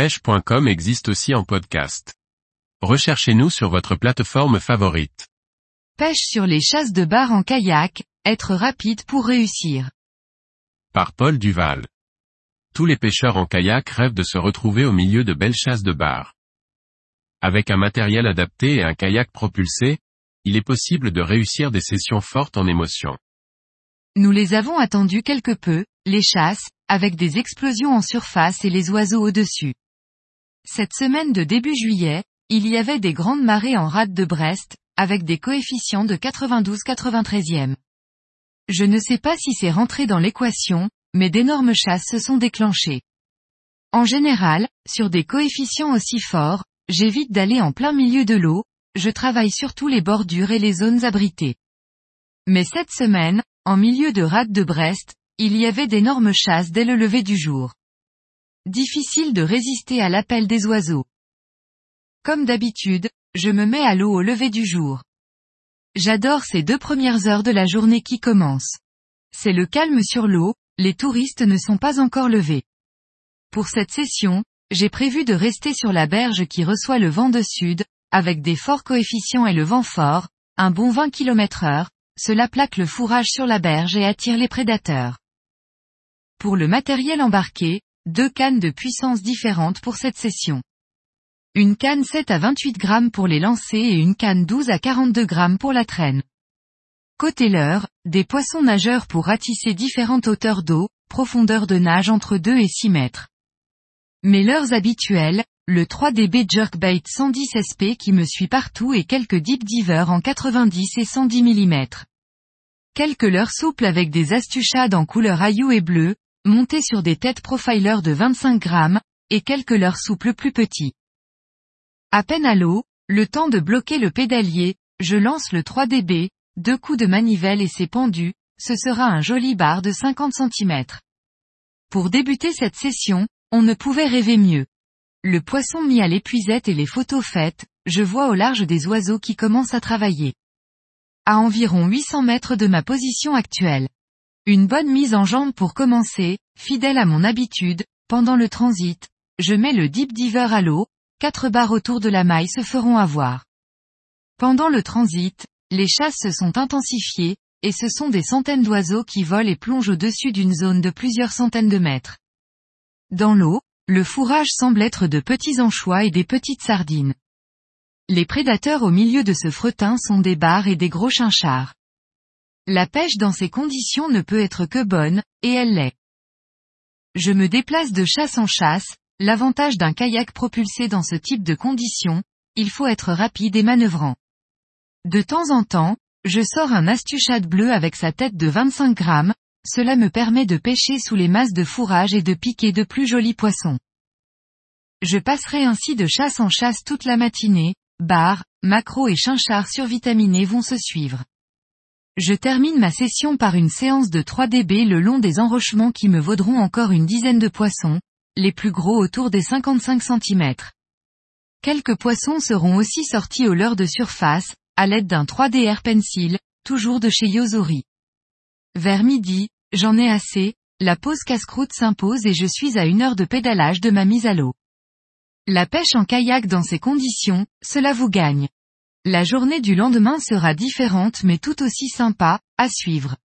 pêche.com existe aussi en podcast. Recherchez-nous sur votre plateforme favorite. Pêche sur les chasses de bar en kayak, être rapide pour réussir. Par Paul Duval. Tous les pêcheurs en kayak rêvent de se retrouver au milieu de belles chasses de bar. Avec un matériel adapté et un kayak propulsé, il est possible de réussir des sessions fortes en émotion. Nous les avons attendus quelque peu, les chasses, avec des explosions en surface et les oiseaux au-dessus. Cette semaine de début juillet, il y avait des grandes marées en rade de Brest, avec des coefficients de 92-93e. Je ne sais pas si c'est rentré dans l'équation, mais d'énormes chasses se sont déclenchées. En général, sur des coefficients aussi forts, j'évite d'aller en plein milieu de l'eau, je travaille surtout les bordures et les zones abritées. Mais cette semaine, en milieu de rade de Brest, il y avait d'énormes chasses dès le lever du jour. Difficile de résister à l'appel des oiseaux. Comme d'habitude, je me mets à l'eau au lever du jour. J'adore ces deux premières heures de la journée qui commencent. C'est le calme sur l'eau, les touristes ne sont pas encore levés. Pour cette session, j'ai prévu de rester sur la berge qui reçoit le vent de sud, avec des forts coefficients et le vent fort, un bon 20 km heure, cela plaque le fourrage sur la berge et attire les prédateurs. Pour le matériel embarqué, deux cannes de puissance différentes pour cette session. Une canne 7 à 28 grammes pour les lancers et une canne 12 à 42 grammes pour la traîne. Côté leurre, des poissons nageurs pour ratisser différentes hauteurs d'eau, profondeur de nage entre 2 et 6 mètres. Mes leurres habituelles, le 3DB Jerkbait 110 SP qui me suit partout et quelques deep divers en 90 et 110 mm. Quelques leurres souples avec des astuchades en couleur aillou et bleu, montés sur des têtes profiler de 25 grammes, et quelques leurres souples plus petits. À peine à l'eau, le temps de bloquer le pédalier, je lance le 3DB, deux coups de manivelle et c'est pendu, ce sera un joli bar de 50 cm. Pour débuter cette session, on ne pouvait rêver mieux. Le poisson mis à l'épuisette et les photos faites, je vois au large des oiseaux qui commencent à travailler. À environ 800 mètres de ma position actuelle. Une bonne mise en jambe pour commencer, fidèle à mon habitude, pendant le transit, je mets le deep diver à l'eau, quatre barres autour de la maille se feront avoir. Pendant le transit, les chasses se sont intensifiées, et ce sont des centaines d'oiseaux qui volent et plongent au-dessus d'une zone de plusieurs centaines de mètres. Dans l'eau, le fourrage semble être de petits anchois et des petites sardines. Les prédateurs au milieu de ce fretin sont des bars et des gros chinchards. La pêche dans ces conditions ne peut être que bonne, et elle l'est. Je me déplace de chasse en chasse, l'avantage d'un kayak propulsé dans ce type de conditions, il faut être rapide et manœuvrant. De temps en temps, je sors un astuchade bleu avec sa tête de 25 grammes, cela me permet de pêcher sous les masses de fourrage et de piquer de plus jolis poissons. Je passerai ainsi de chasse en chasse toute la matinée, bar, macro et chinchards survitaminés vont se suivre. Je termine ma session par une séance de 3 dB le long des enrochements qui me vaudront encore une dizaine de poissons, les plus gros autour des 55 cm. Quelques poissons seront aussi sortis au leurre de surface, à l'aide d'un 3D Air Pencil, toujours de chez Yozori. Vers midi, j'en ai assez, la pause casse-croûte s'impose et je suis à une heure de pédalage de ma mise à l'eau. La pêche en kayak dans ces conditions, cela vous gagne. La journée du lendemain sera différente mais tout aussi sympa, à suivre.